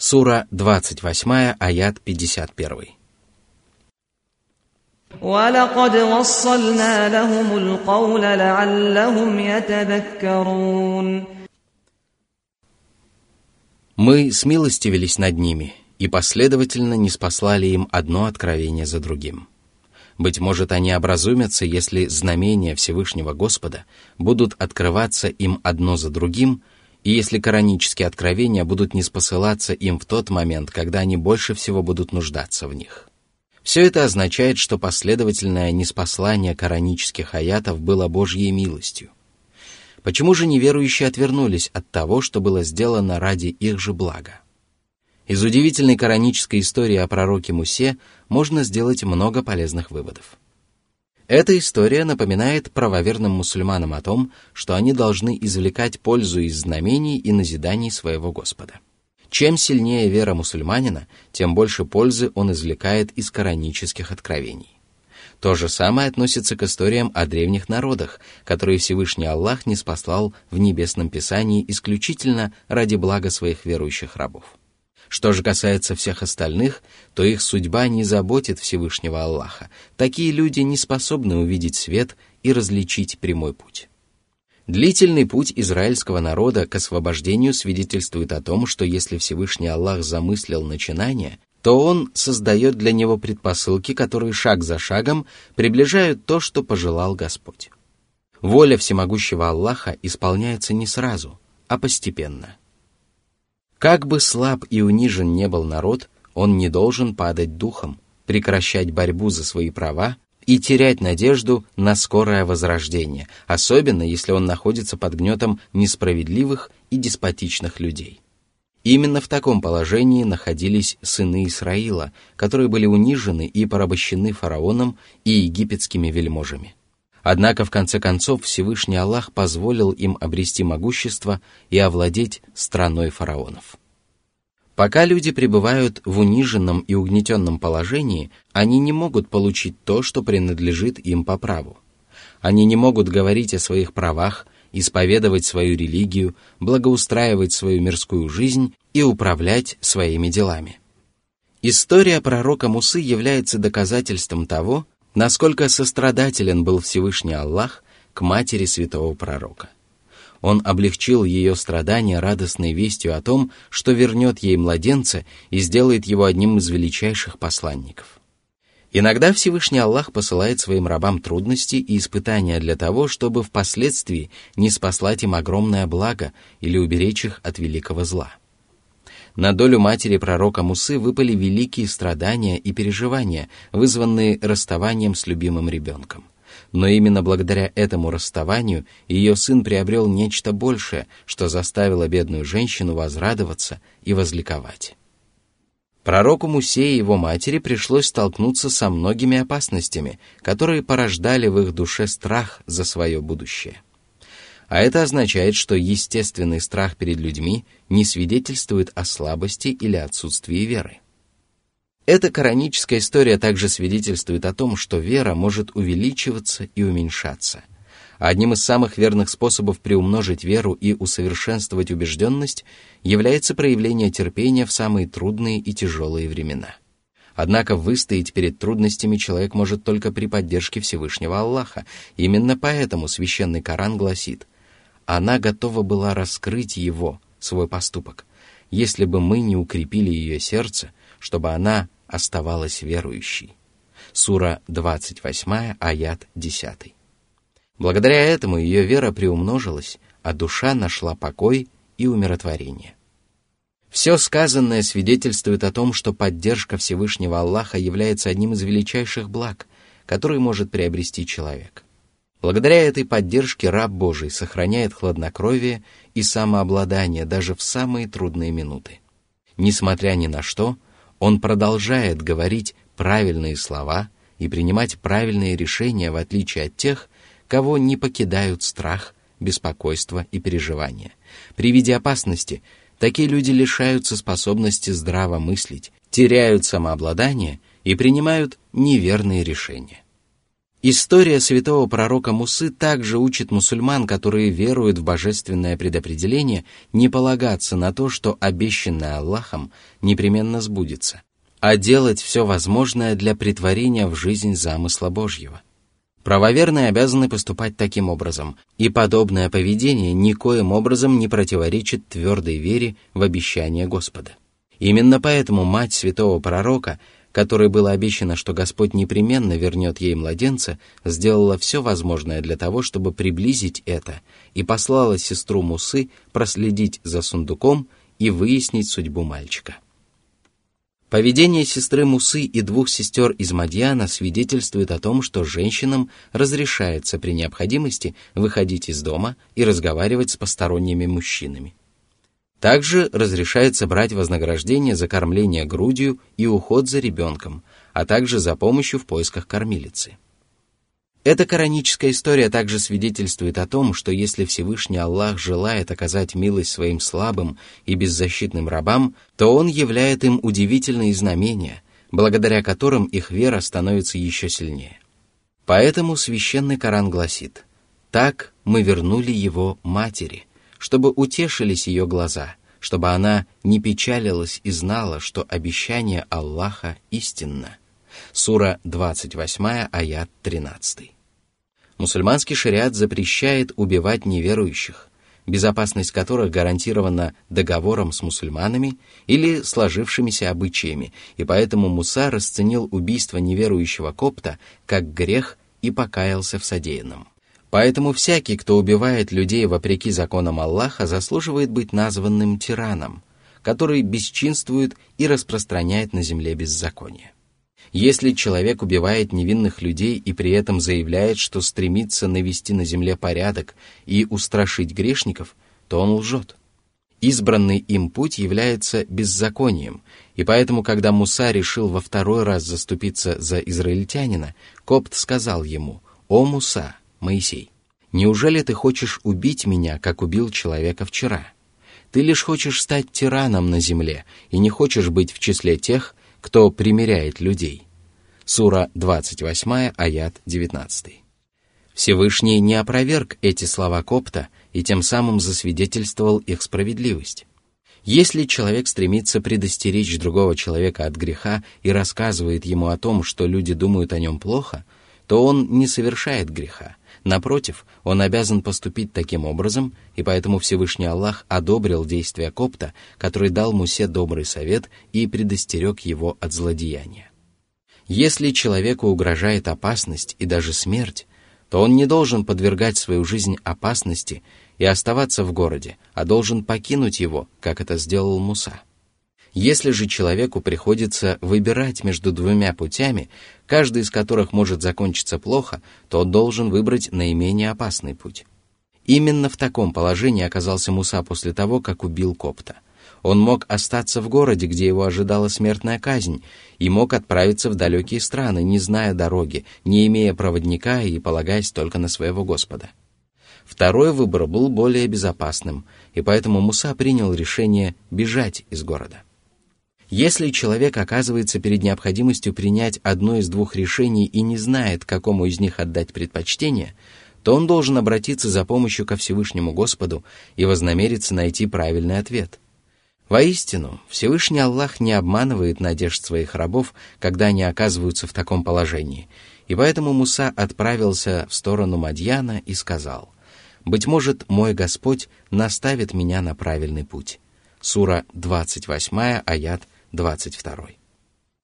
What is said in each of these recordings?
Сура 28, аят 51. ولقد وصلنا لهم القول لعلهم يتذكرون Мы смилостивились над ними и последовательно не спаслали им одно откровение за другим. Быть может, они образумятся, если знамения Всевышнего Господа будут открываться им одно за другим, и если коранические откровения будут не спосылаться им в тот момент, когда они больше всего будут нуждаться в них. Все это означает, что последовательное неспослание коранических аятов было Божьей милостью. Почему же неверующие отвернулись от того, что было сделано ради их же блага? Из удивительной коранической истории о пророке Мусе можно сделать много полезных выводов. Эта история напоминает правоверным мусульманам о том, что они должны извлекать пользу из знамений и назиданий своего Господа. Чем сильнее вера мусульманина, тем больше пользы он извлекает из коранических откровений. То же самое относится к историям о древних народах, которые Всевышний Аллах не спаслал в Небесном Писании исключительно ради блага своих верующих рабов. Что же касается всех остальных, то их судьба не заботит Всевышнего Аллаха. Такие люди не способны увидеть свет и различить прямой путь. Длительный путь израильского народа к освобождению свидетельствует о том, что если Всевышний Аллах замыслил начинание, то Он создает для него предпосылки, которые шаг за шагом приближают то, что пожелал Господь. Воля всемогущего Аллаха исполняется не сразу, а постепенно. Как бы слаб и унижен не был народ, он не должен падать духом, прекращать борьбу за свои права и терять надежду на скорое возрождение, особенно если он находится под гнетом несправедливых и деспотичных людей. Именно в таком положении находились сыны Исраила, которые были унижены и порабощены фараоном и египетскими вельможами. Однако в конце концов Всевышний Аллах позволил им обрести могущество и овладеть страной фараонов. Пока люди пребывают в униженном и угнетенном положении, они не могут получить то, что принадлежит им по праву. Они не могут говорить о своих правах, исповедовать свою религию, благоустраивать свою мирскую жизнь и управлять своими делами. История пророка Мусы является доказательством того, насколько сострадателен был Всевышний Аллах к матери святого пророка – он облегчил ее страдания радостной вестью о том, что вернет ей младенца и сделает его одним из величайших посланников. Иногда Всевышний Аллах посылает своим рабам трудности и испытания для того, чтобы впоследствии не спаслать им огромное благо или уберечь их от великого зла. На долю матери пророка Мусы выпали великие страдания и переживания, вызванные расставанием с любимым ребенком но именно благодаря этому расставанию ее сын приобрел нечто большее, что заставило бедную женщину возрадоваться и возликовать. Пророку Мусе и его матери пришлось столкнуться со многими опасностями, которые порождали в их душе страх за свое будущее. А это означает, что естественный страх перед людьми не свидетельствует о слабости или отсутствии веры. Эта кораническая история также свидетельствует о том, что вера может увеличиваться и уменьшаться. одним из самых верных способов приумножить веру и усовершенствовать убежденность является проявление терпения в самые трудные и тяжелые времена. Однако выстоять перед трудностями человек может только при поддержке Всевышнего Аллаха. Именно поэтому священный Коран гласит, «Она готова была раскрыть его, свой поступок, если бы мы не укрепили ее сердце, чтобы она оставалась верующей. Сура 28, аят 10. Благодаря этому ее вера приумножилась, а душа нашла покой и умиротворение. Все сказанное свидетельствует о том, что поддержка Всевышнего Аллаха является одним из величайших благ, который может приобрести человек. Благодаря этой поддержке раб Божий сохраняет хладнокровие и самообладание даже в самые трудные минуты. Несмотря ни на что, он продолжает говорить правильные слова и принимать правильные решения в отличие от тех, кого не покидают страх, беспокойство и переживания. При виде опасности такие люди лишаются способности здраво мыслить, теряют самообладание и принимают неверные решения. История святого пророка Мусы также учит мусульман, которые веруют в божественное предопределение, не полагаться на то, что обещанное Аллахом непременно сбудется, а делать все возможное для притворения в жизнь замысла Божьего. Правоверные обязаны поступать таким образом, и подобное поведение никоим образом не противоречит твердой вере в обещание Господа. Именно поэтому мать святого пророка – которой было обещано, что Господь непременно вернет ей младенца, сделала все возможное для того, чтобы приблизить это, и послала сестру Мусы проследить за сундуком и выяснить судьбу мальчика. Поведение сестры Мусы и двух сестер из Мадьяна свидетельствует о том, что женщинам разрешается при необходимости выходить из дома и разговаривать с посторонними мужчинами. Также разрешается брать вознаграждение за кормление грудью и уход за ребенком, а также за помощью в поисках кормилицы. Эта кораническая история также свидетельствует о том, что если Всевышний Аллах желает оказать милость своим слабым и беззащитным рабам, то Он являет им удивительные знамения, благодаря которым их вера становится еще сильнее. Поэтому священный Коран гласит «Так мы вернули его матери», чтобы утешились ее глаза, чтобы она не печалилась и знала, что обещание Аллаха истинно. Сура 28, аят 13. Мусульманский шариат запрещает убивать неверующих, безопасность которых гарантирована договором с мусульманами или сложившимися обычаями, и поэтому Муса расценил убийство неверующего копта как грех и покаялся в содеянном. Поэтому всякий, кто убивает людей вопреки законам Аллаха, заслуживает быть названным тираном, который бесчинствует и распространяет на земле беззаконие. Если человек убивает невинных людей и при этом заявляет, что стремится навести на земле порядок и устрашить грешников, то он лжет. Избранный им путь является беззаконием, и поэтому, когда Муса решил во второй раз заступиться за израильтянина, Копт сказал ему «О Муса, Моисей, неужели ты хочешь убить меня, как убил человека вчера? Ты лишь хочешь стать тираном на земле и не хочешь быть в числе тех, кто примиряет людей. Сура 28, аят 19. Всевышний не опроверг эти слова Копта и тем самым засвидетельствовал их справедливость. Если человек стремится предостеречь другого человека от греха и рассказывает ему о том, что люди думают о нем плохо, то он не совершает греха, Напротив, он обязан поступить таким образом, и поэтому Всевышний Аллах одобрил действия Копта, который дал Мусе добрый совет и предостерег его от злодеяния. Если человеку угрожает опасность и даже смерть, то он не должен подвергать свою жизнь опасности и оставаться в городе, а должен покинуть его, как это сделал Муса. Если же человеку приходится выбирать между двумя путями, каждый из которых может закончиться плохо, то он должен выбрать наименее опасный путь. Именно в таком положении оказался Муса после того, как убил Копта. Он мог остаться в городе, где его ожидала смертная казнь, и мог отправиться в далекие страны, не зная дороги, не имея проводника и полагаясь только на своего Господа. Второй выбор был более безопасным, и поэтому Муса принял решение бежать из города. Если человек оказывается перед необходимостью принять одно из двух решений и не знает, какому из них отдать предпочтение, то он должен обратиться за помощью ко Всевышнему Господу и вознамериться найти правильный ответ. Воистину, Всевышний Аллах не обманывает надежд своих рабов, когда они оказываются в таком положении, и поэтому Муса отправился в сторону Мадьяна и сказал, «Быть может, мой Господь наставит меня на правильный путь». Сура 28, аят 22.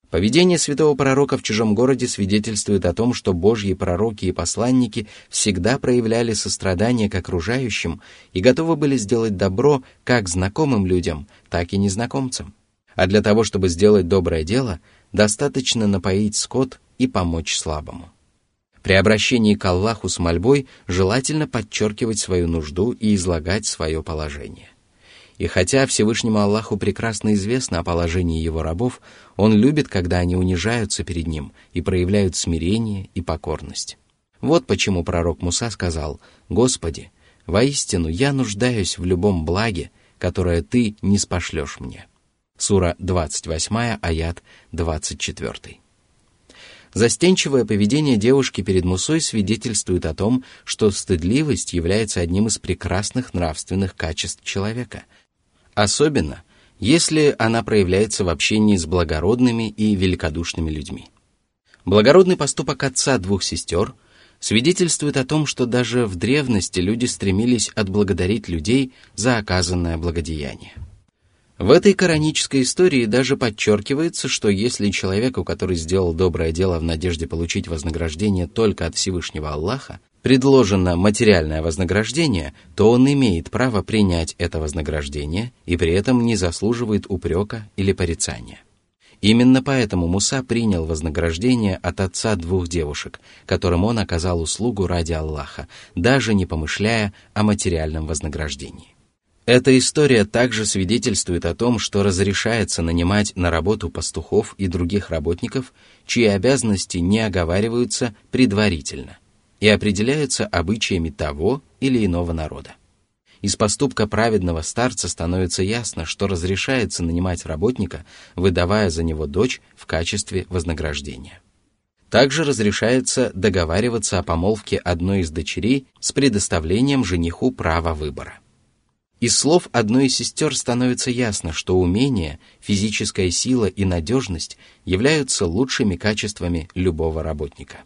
Поведение святого пророка в чужом городе свидетельствует о том, что божьи пророки и посланники всегда проявляли сострадание к окружающим и готовы были сделать добро как знакомым людям, так и незнакомцам. А для того, чтобы сделать доброе дело, достаточно напоить скот и помочь слабому. При обращении к Аллаху с мольбой желательно подчеркивать свою нужду и излагать свое положение. И хотя Всевышнему Аллаху прекрасно известно о положении его рабов, он любит, когда они унижаются перед ним и проявляют смирение и покорность. Вот почему пророк Муса сказал, «Господи, воистину я нуждаюсь в любом благе, которое Ты не спошлешь мне». Сура 28, аят 24. Застенчивое поведение девушки перед Мусой свидетельствует о том, что стыдливость является одним из прекрасных нравственных качеств человека. Особенно, если она проявляется в общении с благородными и великодушными людьми. Благородный поступок отца двух сестер свидетельствует о том, что даже в древности люди стремились отблагодарить людей за оказанное благодеяние. В этой коранической истории даже подчеркивается, что если человеку, который сделал доброе дело в надежде получить вознаграждение только от Всевышнего Аллаха, предложено материальное вознаграждение, то он имеет право принять это вознаграждение и при этом не заслуживает упрека или порицания. Именно поэтому Муса принял вознаграждение от отца двух девушек, которым он оказал услугу ради Аллаха, даже не помышляя о материальном вознаграждении. Эта история также свидетельствует о том, что разрешается нанимать на работу пастухов и других работников, чьи обязанности не оговариваются предварительно и определяются обычаями того или иного народа. Из поступка праведного старца становится ясно, что разрешается нанимать работника, выдавая за него дочь в качестве вознаграждения. Также разрешается договариваться о помолвке одной из дочерей с предоставлением жениху права выбора. Из слов одной из сестер становится ясно, что умение, физическая сила и надежность являются лучшими качествами любого работника.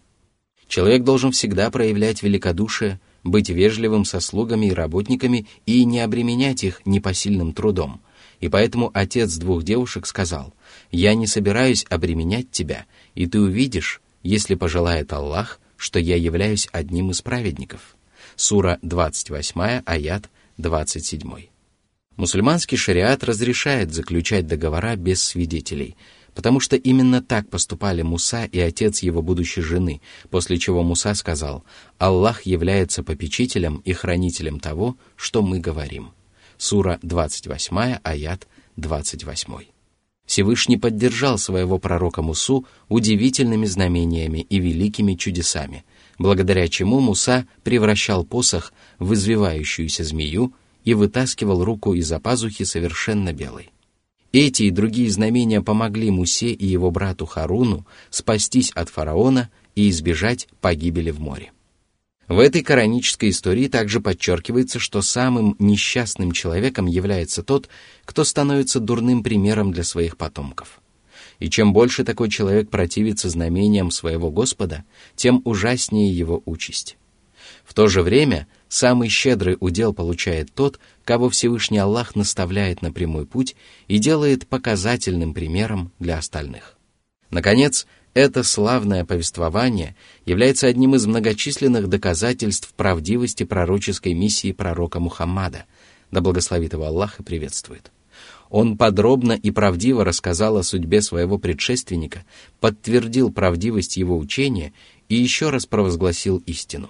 Человек должен всегда проявлять великодушие, быть вежливым со слугами и работниками и не обременять их непосильным трудом. И поэтому отец двух девушек сказал, «Я не собираюсь обременять тебя, и ты увидишь, если пожелает Аллах, что я являюсь одним из праведников». Сура 28, аят 27. Мусульманский шариат разрешает заключать договора без свидетелей, потому что именно так поступали Муса и отец его будущей жены, после чего Муса сказал «Аллах является попечителем и хранителем того, что мы говорим». Сура 28, аят 28. Всевышний поддержал своего пророка Мусу удивительными знамениями и великими чудесами, благодаря чему Муса превращал посох в извивающуюся змею и вытаскивал руку из-за пазухи совершенно белой. Эти и другие знамения помогли Мусе и его брату Харуну спастись от фараона и избежать погибели в море. В этой коранической истории также подчеркивается, что самым несчастным человеком является тот, кто становится дурным примером для своих потомков. И чем больше такой человек противится знамениям своего Господа, тем ужаснее его участь. В то же время самый щедрый удел получает тот, кого Всевышний Аллах наставляет на прямой путь и делает показательным примером для остальных. Наконец, это славное повествование является одним из многочисленных доказательств правдивости пророческой миссии пророка Мухаммада, да благословит его Аллах и приветствует. Он подробно и правдиво рассказал о судьбе своего предшественника, подтвердил правдивость его учения и еще раз провозгласил истину.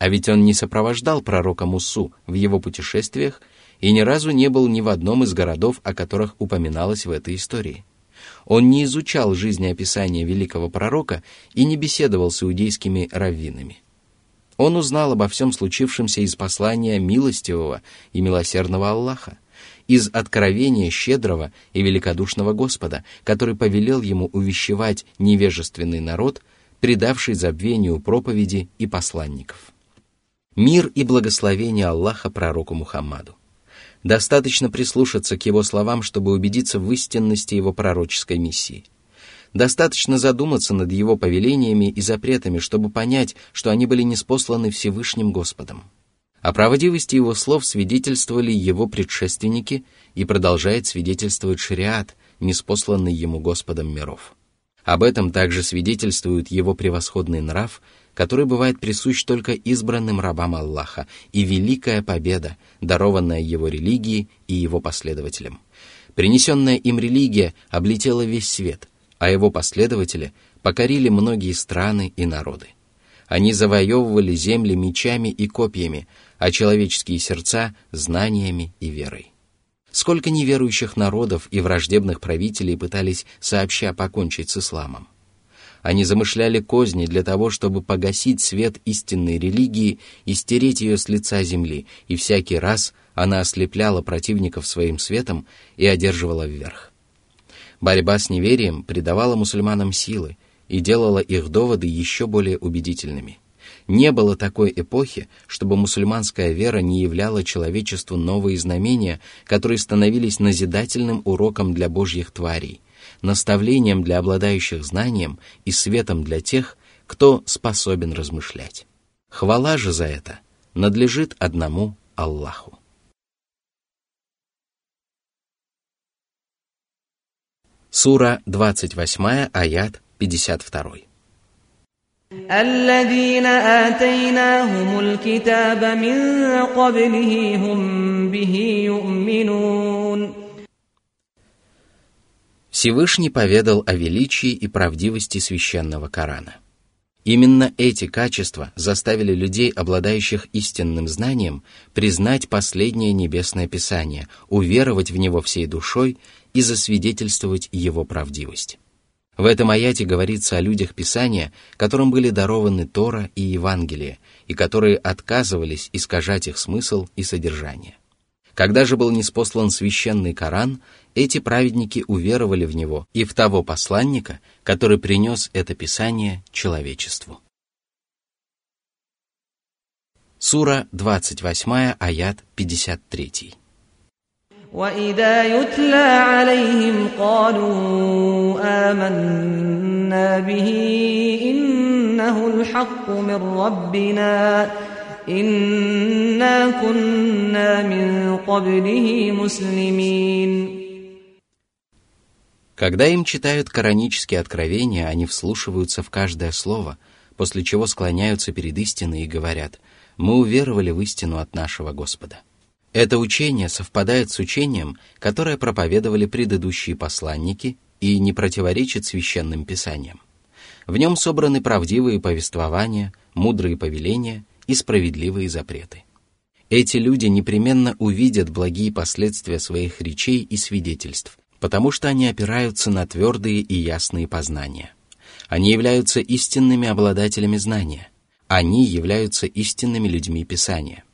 А ведь он не сопровождал пророка Мусу в его путешествиях и ни разу не был ни в одном из городов, о которых упоминалось в этой истории. Он не изучал жизнеописание великого пророка и не беседовал с иудейскими раввинами. Он узнал обо всем случившемся из послания милостивого и милосердного Аллаха – из откровения щедрого и великодушного Господа, который повелел ему увещевать невежественный народ, предавший забвению проповеди и посланников. Мир и благословение Аллаха пророку Мухаммаду. Достаточно прислушаться к его словам, чтобы убедиться в истинности его пророческой миссии. Достаточно задуматься над его повелениями и запретами, чтобы понять, что они были неспосланы Всевышним Господом. О правдивости его слов свидетельствовали его предшественники и продолжает свидетельствовать шариат, неспосланный ему Господом миров. Об этом также свидетельствует его превосходный нрав, который бывает присущ только избранным рабам Аллаха, и великая победа, дарованная его религии и его последователям. Принесенная им религия облетела весь свет, а его последователи покорили многие страны и народы. Они завоевывали земли мечами и копьями, а человеческие сердца – знаниями и верой. Сколько неверующих народов и враждебных правителей пытались сообща покончить с исламом. Они замышляли козни для того, чтобы погасить свет истинной религии и стереть ее с лица земли, и всякий раз она ослепляла противников своим светом и одерживала вверх. Борьба с неверием придавала мусульманам силы, и делало их доводы еще более убедительными. Не было такой эпохи, чтобы мусульманская вера не являла человечеству новые знамения, которые становились назидательным уроком для божьих тварей, наставлением для обладающих знанием и светом для тех, кто способен размышлять. Хвала же за это надлежит одному Аллаху. Сура 28, аят 52. الذين آتيناهم الكتاب من قبله هم به يؤمنون Всевышний поведал о величии и правдивости священного Корана. Именно эти качества заставили людей, обладающих истинным знанием, признать последнее небесное писание, уверовать в него всей душой и засвидетельствовать его правдивость. В этом аяте говорится о людях Писания, которым были дарованы Тора и Евангелие, и которые отказывались искажать их смысл и содержание. Когда же был неспослан священный Коран, эти праведники уверовали в него и в того посланника, который принес это Писание человечеству. Сура 28, аят 53. وإذا يتلى عليهم قالوا آمنا به إنه الحق من ربنا إنا كنا من قبله مسلمين когда им читают коранические откровения, они вслушиваются в каждое слово, после чего склоняются перед истиной и говорят «Мы уверовали в истину от нашего Господа». Это учение совпадает с учением, которое проповедовали предыдущие посланники и не противоречит священным писаниям. В нем собраны правдивые повествования, мудрые повеления и справедливые запреты. Эти люди непременно увидят благие последствия своих речей и свидетельств, потому что они опираются на твердые и ясные познания. Они являются истинными обладателями знания. Они являются истинными людьми Писания.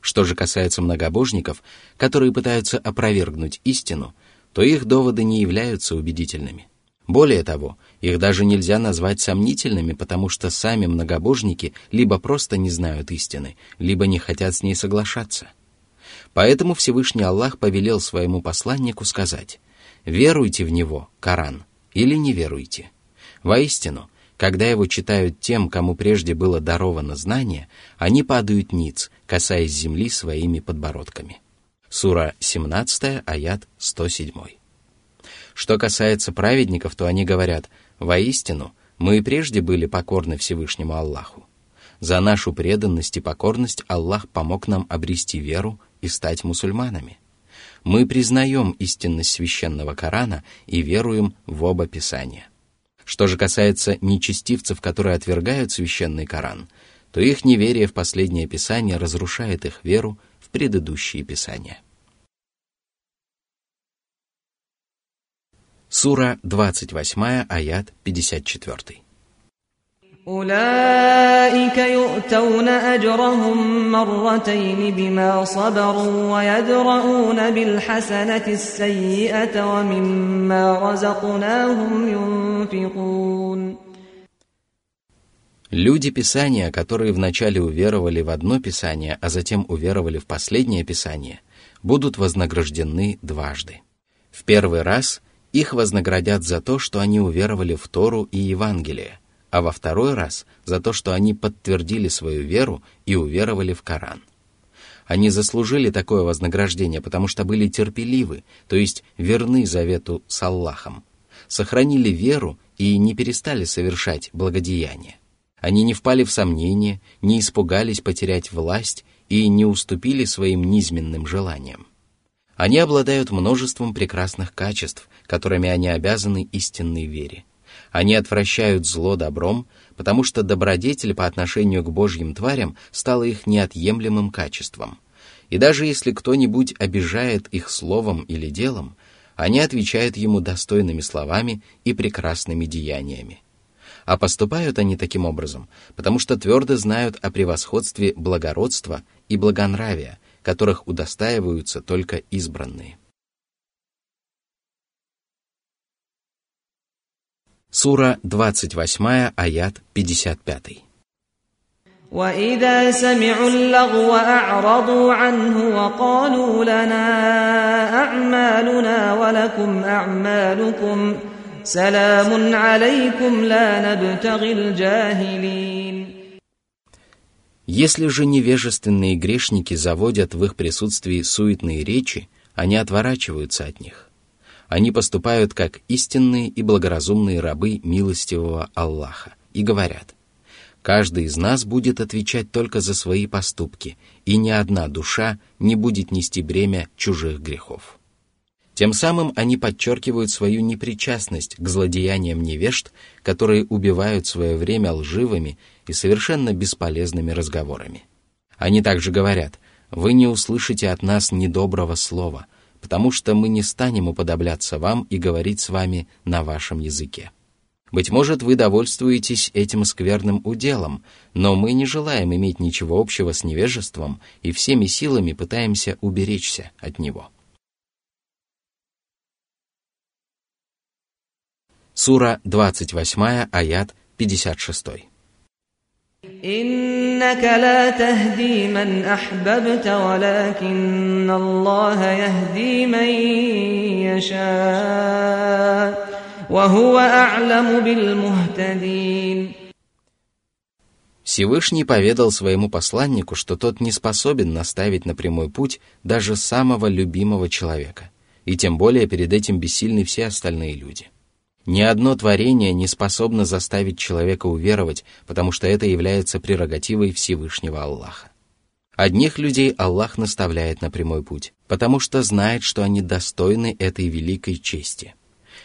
Что же касается многобожников, которые пытаются опровергнуть истину, то их доводы не являются убедительными. Более того, их даже нельзя назвать сомнительными, потому что сами многобожники либо просто не знают истины, либо не хотят с ней соглашаться. Поэтому Всевышний Аллах повелел своему посланнику сказать «Веруйте в него, Коран, или не веруйте». Воистину, когда его читают тем, кому прежде было даровано знание, они падают ниц, касаясь земли своими подбородками. Сура 17, аят 107. Что касается праведников, то они говорят, «Воистину, мы и прежде были покорны Всевышнему Аллаху. За нашу преданность и покорность Аллах помог нам обрести веру и стать мусульманами. Мы признаем истинность священного Корана и веруем в оба Писания. Что же касается нечестивцев, которые отвергают священный Коран, то их неверие в последнее Писание разрушает их веру в предыдущие Писания. Сура 28, аят 54. أولئك يؤتون أجرهم مرتين بما صبروا ويدرؤون بالحسنة السيئة ومما رزقناهم ينفقون Люди Писания, которые вначале уверовали в одно Писание, а затем уверовали в последнее Писание, будут вознаграждены дважды. В первый раз их вознаградят за то, что они уверовали в Тору и Евангелие, а во второй раз за то, что они подтвердили свою веру и уверовали в Коран. Они заслужили такое вознаграждение, потому что были терпеливы, то есть верны завету с Аллахом, сохранили веру и не перестали совершать благодеяния. Они не впали в сомнение, не испугались потерять власть и не уступили своим низменным желаниям. Они обладают множеством прекрасных качеств, которыми они обязаны истинной вере – они отвращают зло добром, потому что добродетель по отношению к Божьим тварям стала их неотъемлемым качеством. И даже если кто-нибудь обижает их словом или делом, они отвечают ему достойными словами и прекрасными деяниями. А поступают они таким образом, потому что твердо знают о превосходстве благородства и благонравия, которых удостаиваются только избранные. Сура 28, аят 55. وإذا سمعوا اللغو أعرضوا عنه وقالوا لنا أعمالنا ولكم أعمالكم سلام عليكم لا نبتغي الجاهلين Если же невежественные грешники заводят в их присутствии суетные речи, они отворачиваются от них. Они поступают как истинные и благоразумные рабы милостивого Аллаха и говорят, «Каждый из нас будет отвечать только за свои поступки, и ни одна душа не будет нести бремя чужих грехов». Тем самым они подчеркивают свою непричастность к злодеяниям невежд, которые убивают свое время лживыми и совершенно бесполезными разговорами. Они также говорят, «Вы не услышите от нас недоброго слова, потому что мы не станем уподобляться вам и говорить с вами на вашем языке. Быть может, вы довольствуетесь этим скверным уделом, но мы не желаем иметь ничего общего с невежеством и всеми силами пытаемся уберечься от него». Сура 28, аят 56. إنك لا تهدي من أحببت ولكن الله يهدي من يشاء وهو أعلم بالمهتدين Всевышний поведал своему посланнику, что тот не способен наставить на прямой путь даже самого любимого человека, и тем более перед этим бессильны все остальные люди. Ни одно творение не способно заставить человека уверовать, потому что это является прерогативой Всевышнего Аллаха. Одних людей Аллах наставляет на прямой путь, потому что знает, что они достойны этой великой чести.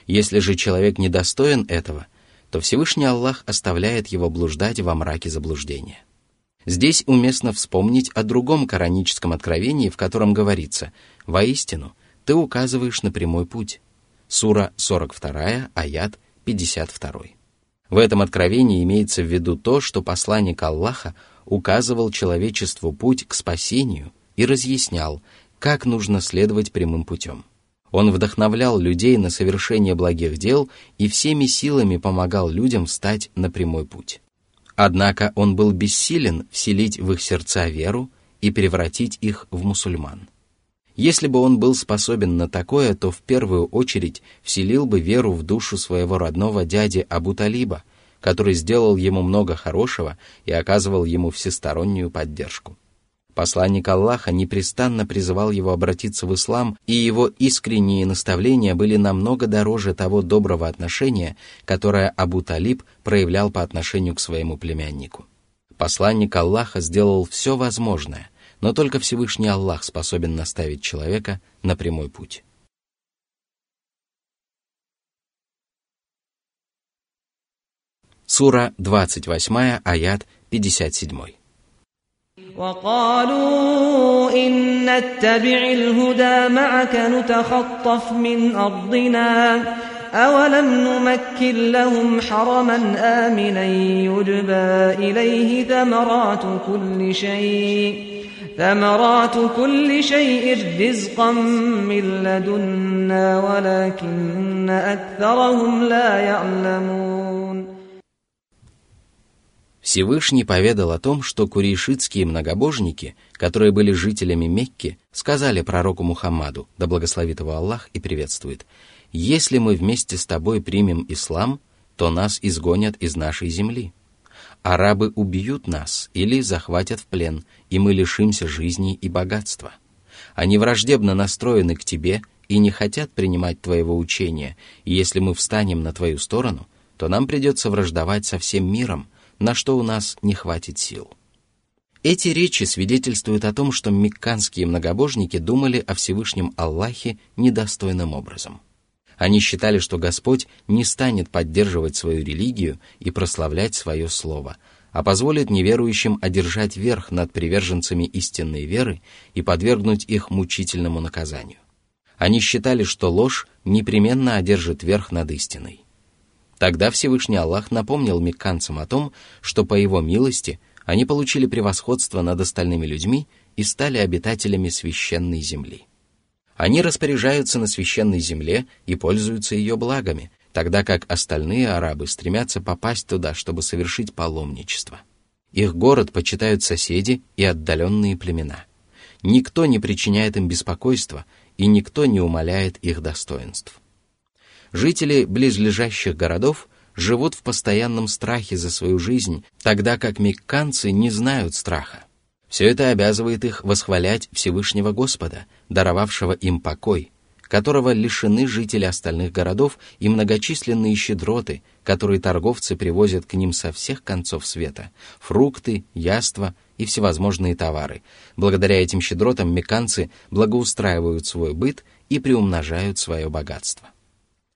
Если же человек недостоин этого, то Всевышний Аллах оставляет его блуждать во мраке заблуждения. Здесь уместно вспомнить о другом кораническом откровении, в котором говорится «Воистину, ты указываешь на прямой путь, сура 42, аят 52. В этом откровении имеется в виду то, что посланник Аллаха указывал человечеству путь к спасению и разъяснял, как нужно следовать прямым путем. Он вдохновлял людей на совершение благих дел и всеми силами помогал людям встать на прямой путь. Однако он был бессилен вселить в их сердца веру и превратить их в мусульман. Если бы он был способен на такое, то в первую очередь вселил бы веру в душу своего родного дяди Абу Талиба, который сделал ему много хорошего и оказывал ему всестороннюю поддержку. Посланник Аллаха непрестанно призывал его обратиться в ислам, и его искренние наставления были намного дороже того доброго отношения, которое Абу Талиб проявлял по отношению к своему племяннику. Посланник Аллаха сделал все возможное – но только Всевышний Аллах способен наставить человека на прямой путь. Сура 28, аят 57. وقالوا إن نتبع الهدى معك نتخطف من أرضنا أولم نمكن لهم حرما آمنا يجبى إليه ثمرات كل شيء ثمرات كل شيء رزقا من لدنا ولكن أكثرهم لا يعلمون Всевышний поведал о том, что курейшитские многобожники, которые были жителями Мекки, сказали пророку Мухаммаду, да благословит его Аллах и приветствует, «Если мы вместе с тобой примем ислам, то нас изгонят из нашей земли» арабы убьют нас или захватят в плен, и мы лишимся жизни и богатства. Они враждебно настроены к тебе и не хотят принимать твоего учения, и если мы встанем на твою сторону, то нам придется враждовать со всем миром, на что у нас не хватит сил. Эти речи свидетельствуют о том, что мекканские многобожники думали о Всевышнем Аллахе недостойным образом – они считали, что Господь не станет поддерживать свою религию и прославлять свое слово, а позволит неверующим одержать верх над приверженцами истинной веры и подвергнуть их мучительному наказанию. Они считали, что ложь непременно одержит верх над истиной. Тогда Всевышний Аллах напомнил мекканцам о том, что по его милости они получили превосходство над остальными людьми и стали обитателями священной земли. Они распоряжаются на священной земле и пользуются ее благами, тогда как остальные арабы стремятся попасть туда, чтобы совершить паломничество. Их город почитают соседи и отдаленные племена. Никто не причиняет им беспокойства, и никто не умаляет их достоинств. Жители близлежащих городов живут в постоянном страхе за свою жизнь, тогда как мекканцы не знают страха. Все это обязывает их восхвалять Всевышнего Господа, даровавшего им покой, которого лишены жители остальных городов и многочисленные щедроты, которые торговцы привозят к ним со всех концов света, фрукты, яства и всевозможные товары. Благодаря этим щедротам меканцы благоустраивают свой быт и приумножают свое богатство.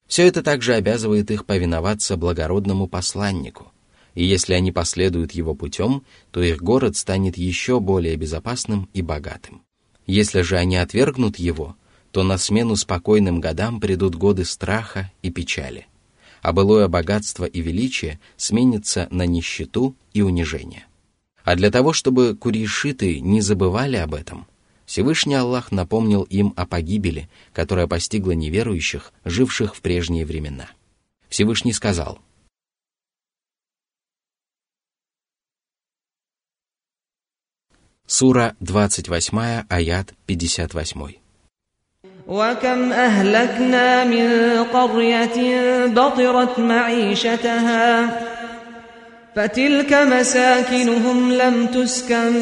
Все это также обязывает их повиноваться благородному посланнику, и если они последуют его путем, то их город станет еще более безопасным и богатым. Если же они отвергнут его, то на смену спокойным годам придут годы страха и печали, а былое богатство и величие сменится на нищету и унижение. А для того, чтобы курейшиты не забывали об этом, Всевышний Аллах напомнил им о погибели, которая постигла неверующих, живших в прежние времена. Всевышний сказал, Сура 28, аят 58. وكم أهلكنا من قرية بطرت معيشتها فتلك مساكنهم لم تسكن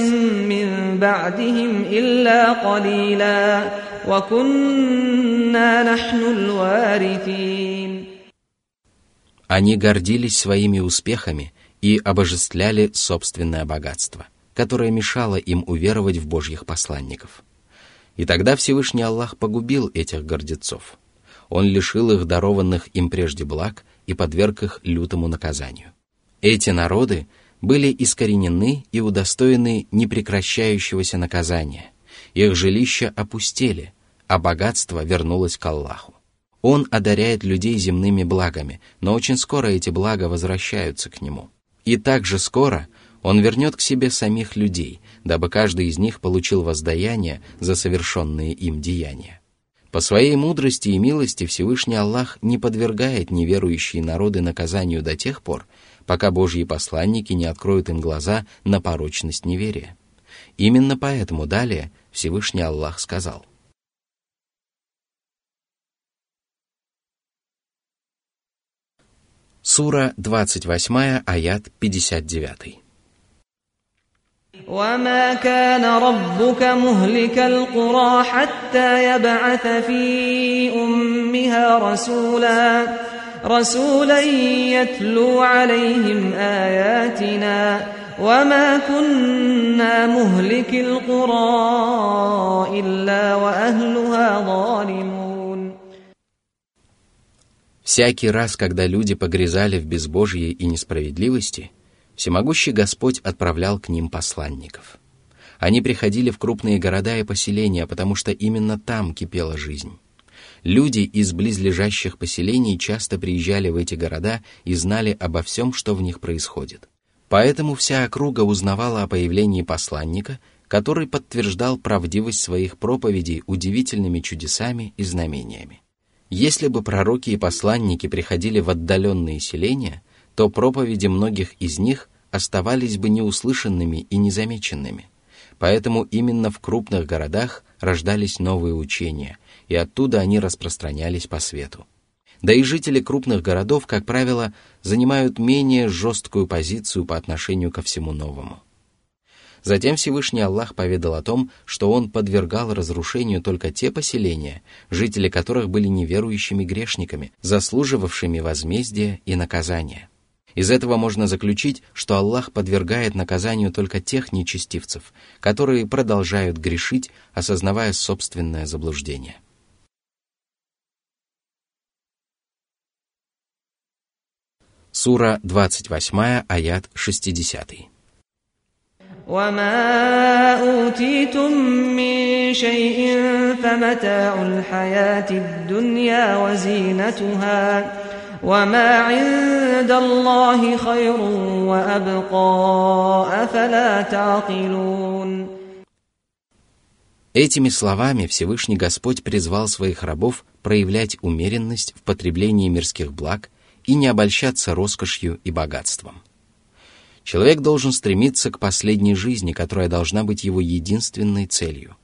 من بعدهم إلا قليلا وكنا نحن الوارثين Они гордились своими успехами и обожествляли собственное богатство, которое мешало им уверовать в Божьих посланников – и тогда Всевышний Аллах погубил этих гордецов. Он лишил их дарованных им прежде благ и подверг их лютому наказанию. Эти народы были искоренены и удостоены непрекращающегося наказания. Их жилища опустели, а богатство вернулось к Аллаху. Он одаряет людей земными благами, но очень скоро эти блага возвращаются к Нему. И также скоро Он вернет к себе самих людей, дабы каждый из них получил воздаяние за совершенные им деяния. По своей мудрости и милости Всевышний Аллах не подвергает неверующие народы наказанию до тех пор, пока Божьи посланники не откроют им глаза на порочность неверия. Именно поэтому далее Всевышний Аллах сказал. Сура 28, аят 59. وما كان ربك مهلك القرى حتى يبعث في أمها رسولا رسولا يتلو عليهم آياتنا وما كنا مهلك القرى إلا وأهلها ظالمون Всякий раз, когда люди погрязали в безбожье и несправедливости – Всемогущий Господь отправлял к ним посланников. Они приходили в крупные города и поселения, потому что именно там кипела жизнь. Люди из близлежащих поселений часто приезжали в эти города и знали обо всем, что в них происходит. Поэтому вся округа узнавала о появлении посланника, который подтверждал правдивость своих проповедей удивительными чудесами и знамениями. Если бы пророки и посланники приходили в отдаленные селения, то проповеди многих из них оставались бы неуслышанными и незамеченными. Поэтому именно в крупных городах рождались новые учения, и оттуда они распространялись по свету. Да и жители крупных городов, как правило, занимают менее жесткую позицию по отношению ко всему новому. Затем Всевышний Аллах поведал о том, что Он подвергал разрушению только те поселения, жители которых были неверующими грешниками, заслуживавшими возмездия и наказания. Из этого можно заключить, что Аллах подвергает наказанию только тех нечестивцев, которые продолжают грешить, осознавая собственное заблуждение. Сура 28, аят 60. وما أوتيتم من شيء فمتاع الحياة الدنيا وزينتها وما عند الله خير وأبقى أفلا تعقلون Этими словами Всевышний Господь призвал своих рабов проявлять умеренность в потреблении мирских благ и не обольщаться роскошью и богатством. Человек должен стремиться к последней жизни, которая должна быть его единственной целью.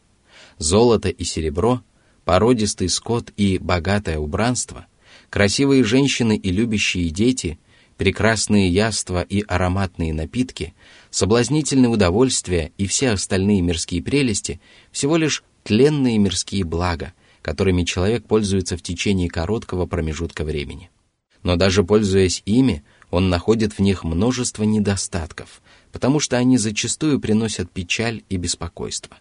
Золото и серебро, породистый скот и богатое убранство, красивые женщины и любящие дети, прекрасные яства и ароматные напитки, соблазнительные удовольствия и все остальные мирские прелести – всего лишь тленные мирские блага, которыми человек пользуется в течение короткого промежутка времени. Но даже пользуясь ими, он находит в них множество недостатков, потому что они зачастую приносят печаль и беспокойство.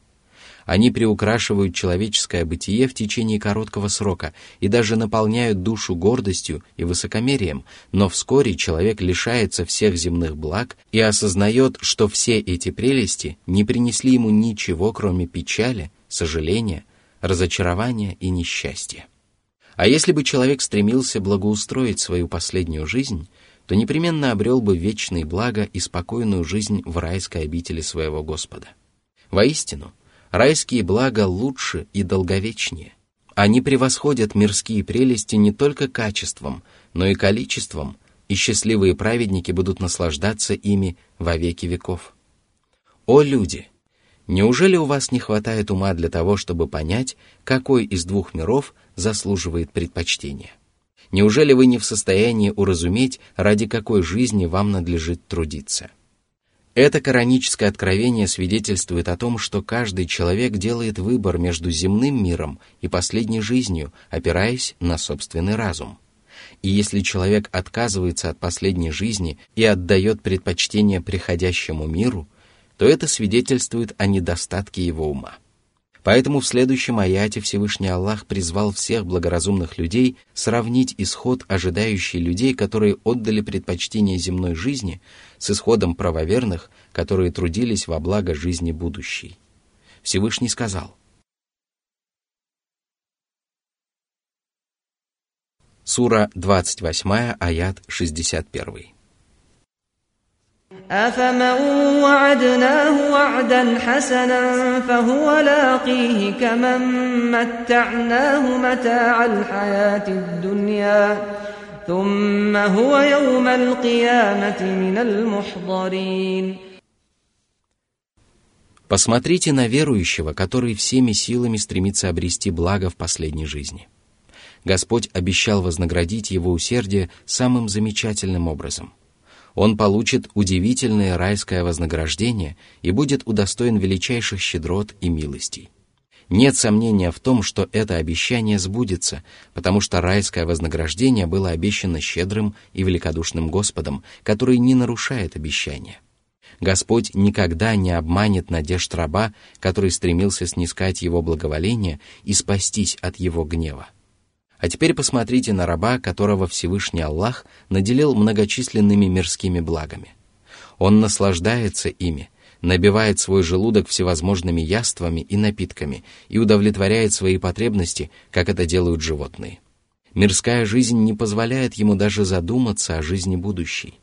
Они приукрашивают человеческое бытие в течение короткого срока и даже наполняют душу гордостью и высокомерием, но вскоре человек лишается всех земных благ и осознает, что все эти прелести не принесли ему ничего, кроме печали, сожаления, разочарования и несчастья. А если бы человек стремился благоустроить свою последнюю жизнь, то непременно обрел бы вечные блага и спокойную жизнь в райской обители своего Господа. Воистину, Райские блага лучше и долговечнее. Они превосходят мирские прелести не только качеством, но и количеством, и счастливые праведники будут наслаждаться ими во веки веков. О люди! Неужели у вас не хватает ума для того, чтобы понять, какой из двух миров заслуживает предпочтения? Неужели вы не в состоянии уразуметь, ради какой жизни вам надлежит трудиться? Это кораническое откровение свидетельствует о том, что каждый человек делает выбор между земным миром и последней жизнью, опираясь на собственный разум. И если человек отказывается от последней жизни и отдает предпочтение приходящему миру, то это свидетельствует о недостатке его ума. Поэтому в следующем аяте Всевышний Аллах призвал всех благоразумных людей сравнить исход ожидающий людей, которые отдали предпочтение земной жизни, с исходом правоверных, которые трудились во благо жизни будущей. Всевышний сказал. Сура 28, аят 61. أفمن وعدناه وعدا حسنا فهو لاقيه كمن متعناه متاع الحياة الدنيا ثم هو يوم القيامة من المحضرين Посмотрите на верующего, который всеми силами стремится обрести благо в последней жизни. Господь обещал вознаградить его усердие самым замечательным образом – он получит удивительное райское вознаграждение и будет удостоен величайших щедрот и милостей. Нет сомнения в том, что это обещание сбудется, потому что райское вознаграждение было обещано щедрым и великодушным Господом, который не нарушает обещания. Господь никогда не обманет надежд раба, который стремился снискать его благоволение и спастись от его гнева. А теперь посмотрите на раба, которого Всевышний Аллах наделил многочисленными мирскими благами. Он наслаждается ими, набивает свой желудок всевозможными яствами и напитками и удовлетворяет свои потребности, как это делают животные. Мирская жизнь не позволяет ему даже задуматься о жизни будущей.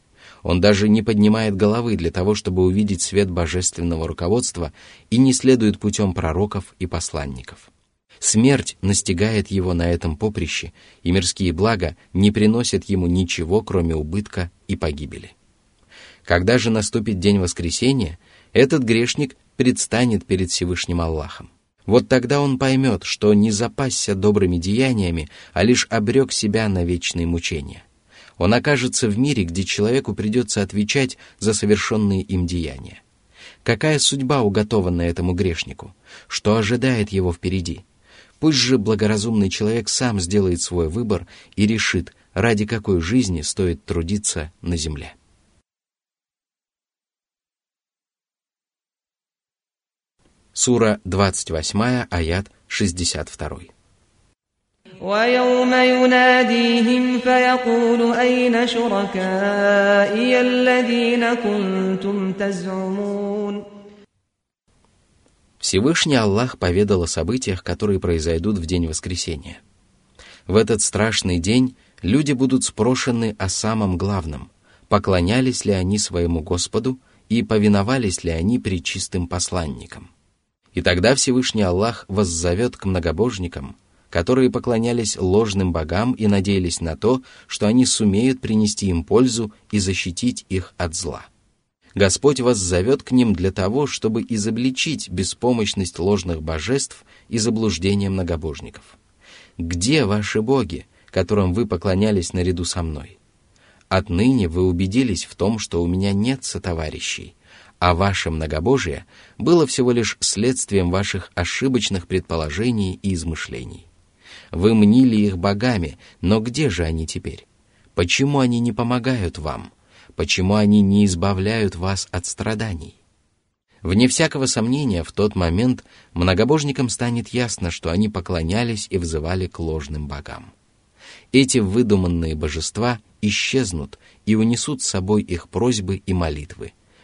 Он даже не поднимает головы для того, чтобы увидеть свет божественного руководства и не следует путем пророков и посланников. Смерть настигает его на этом поприще, и мирские блага не приносят ему ничего, кроме убытка и погибели. Когда же наступит день воскресения, этот грешник предстанет перед Всевышним Аллахом. Вот тогда он поймет, что не запасся добрыми деяниями, а лишь обрек себя на вечные мучения. Он окажется в мире, где человеку придется отвечать за совершенные им деяния. Какая судьба уготована этому грешнику? Что ожидает его впереди? Пусть же благоразумный человек сам сделает свой выбор и решит, ради какой жизни стоит трудиться на земле. Сура 28, аят 62. ويوم يناديهم فيقول أين شركائي الذين كنتم تزعمون Всевышний Аллах поведал о событиях, которые произойдут в день воскресения. В этот страшный день люди будут спрошены о самом главном, поклонялись ли они своему Господу и повиновались ли они причистым посланникам. И тогда Всевышний Аллах воззовет к многобожникам, которые поклонялись ложным богам и надеялись на то, что они сумеют принести им пользу и защитить их от зла. Господь вас зовет к ним для того, чтобы изобличить беспомощность ложных божеств и заблуждение многобожников. Где ваши боги, которым вы поклонялись наряду со мной? Отныне вы убедились в том, что у меня нет сотоварищей, а ваше многобожие было всего лишь следствием ваших ошибочных предположений и измышлений. Вы мнили их богами, но где же они теперь? Почему они не помогают вам? Почему они не избавляют вас от страданий? Вне всякого сомнения, в тот момент многобожникам станет ясно, что они поклонялись и взывали к ложным богам. Эти выдуманные божества исчезнут и унесут с собой их просьбы и молитвы,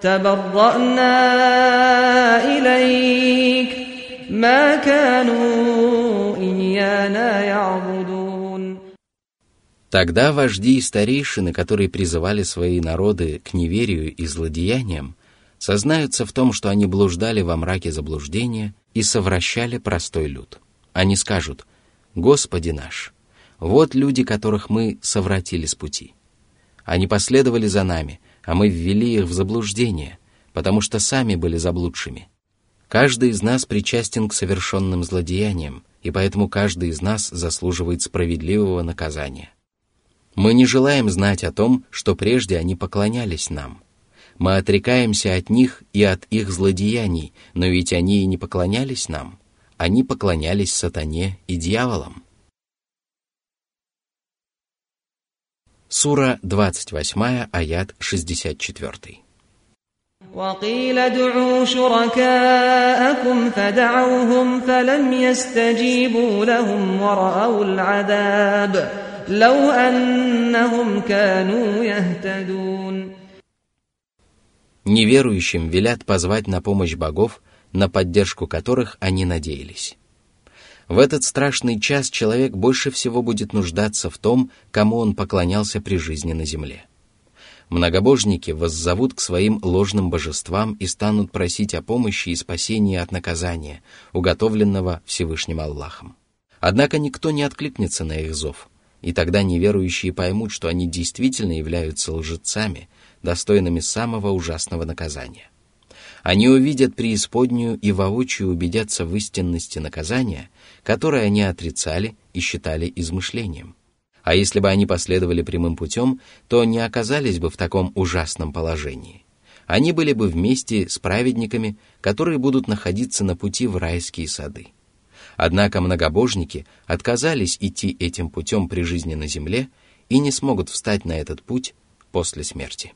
تبرأنا إليك ما كانوا إيانا يعبدون Тогда вожди и старейшины, которые призывали свои народы к неверию и злодеяниям, сознаются в том, что они блуждали во мраке заблуждения и совращали простой люд. Они скажут «Господи наш, вот люди, которых мы совратили с пути. Они последовали за нами, а мы ввели их в заблуждение, потому что сами были заблудшими. Каждый из нас причастен к совершенным злодеяниям, и поэтому каждый из нас заслуживает справедливого наказания. Мы не желаем знать о том, что прежде они поклонялись нам – мы отрекаемся от них и от их злодеяний, но ведь они и не поклонялись нам. Они поклонялись сатане и дьяволам. Сура 28, аят 64. وقيل ادعوا شركاءكم فدعوهم فلم يستجيبوا لهم ورأوا العذاب لو أنهم كانوا يهتدون Неверующим велят позвать на помощь богов, на поддержку которых они надеялись. В этот страшный час человек больше всего будет нуждаться в том, кому он поклонялся при жизни на земле. Многобожники воззовут к своим ложным божествам и станут просить о помощи и спасении от наказания, уготовленного Всевышним Аллахом. Однако никто не откликнется на их зов, и тогда неверующие поймут, что они действительно являются лжецами – достойными самого ужасного наказания. Они увидят преисподнюю и воочию убедятся в истинности наказания, которое они отрицали и считали измышлением. А если бы они последовали прямым путем, то не оказались бы в таком ужасном положении. Они были бы вместе с праведниками, которые будут находиться на пути в райские сады. Однако многобожники отказались идти этим путем при жизни на земле и не смогут встать на этот путь после смерти.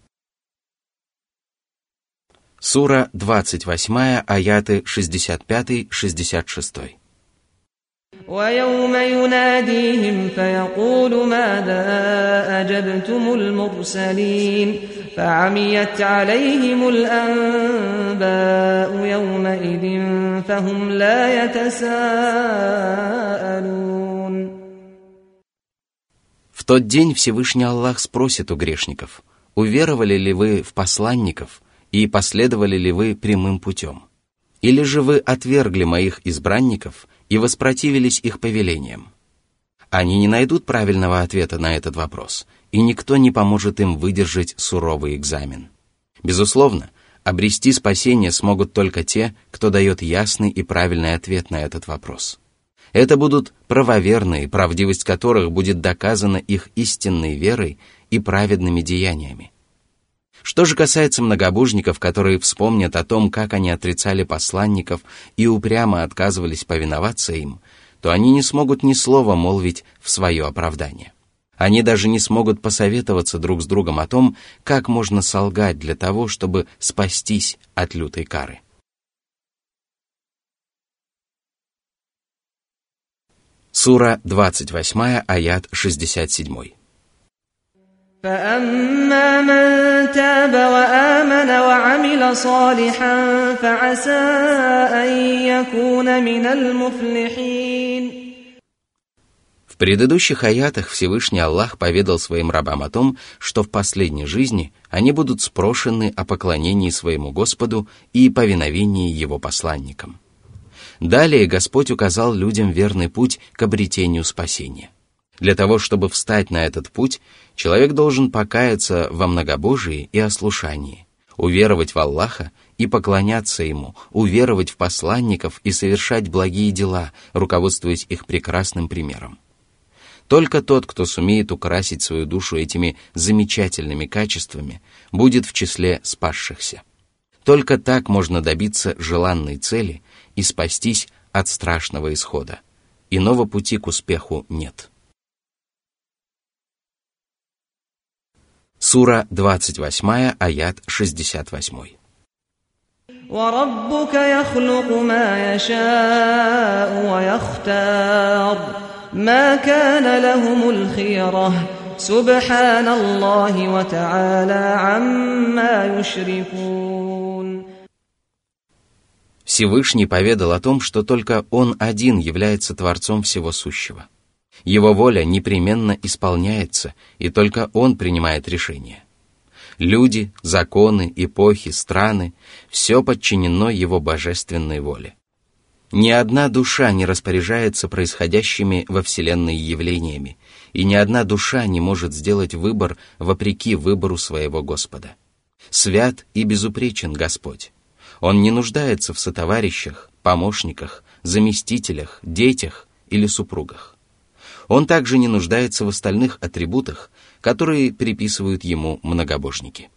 Сура 28, аяты 65-66. ويوم يناديهم فيقول ماذا أجبتم المرسلين فعميت عليهم الأنباء يومئذ فهم لا يتساءلون В тот день Всевышний Аллах спросит у грешников, уверовали ли вы в посланников – и последовали ли вы прямым путем? Или же вы отвергли моих избранников и воспротивились их повелениям? Они не найдут правильного ответа на этот вопрос, и никто не поможет им выдержать суровый экзамен. Безусловно, обрести спасение смогут только те, кто дает ясный и правильный ответ на этот вопрос. Это будут правоверные, правдивость которых будет доказана их истинной верой и праведными деяниями. Что же касается многобожников, которые вспомнят о том, как они отрицали посланников и упрямо отказывались повиноваться им, то они не смогут ни слова молвить в свое оправдание. Они даже не смогут посоветоваться друг с другом о том, как можно солгать для того, чтобы спастись от лютой кары. Сура 28, аят 67. فأما من تاب وآمن وعمل صالحا فعسى أن يكون من المفلحين В предыдущих аятах Всевышний Аллах поведал своим рабам о том, что в последней жизни они будут спрошены о поклонении своему Господу и повиновении Его посланникам. Далее Господь указал людям верный путь к обретению спасения. Для того, чтобы встать на этот путь, человек должен покаяться во многобожии и ослушании, уверовать в Аллаха и поклоняться Ему, уверовать в посланников и совершать благие дела, руководствуясь их прекрасным примером. Только тот, кто сумеет украсить свою душу этими замечательными качествами, будет в числе спасшихся. Только так можно добиться желанной цели и спастись от страшного исхода. Иного пути к успеху нет. Сура 28, аят 68. وربك يخلق ما يشاء ويختار ما كان لهم الخيرة سبحان الله وتعالى عما يشركون Всевышний поведал о том, что только Он один является Творцом всего сущего. его воля непременно исполняется, и только Он принимает решения. Люди, законы, эпохи, страны – все подчинено Его божественной воле. Ни одна душа не распоряжается происходящими во Вселенной явлениями, и ни одна душа не может сделать выбор вопреки выбору своего Господа. Свят и безупречен Господь. Он не нуждается в сотоварищах, помощниках, заместителях, детях или супругах. Он также не нуждается в остальных атрибутах, которые приписывают ему многобожники.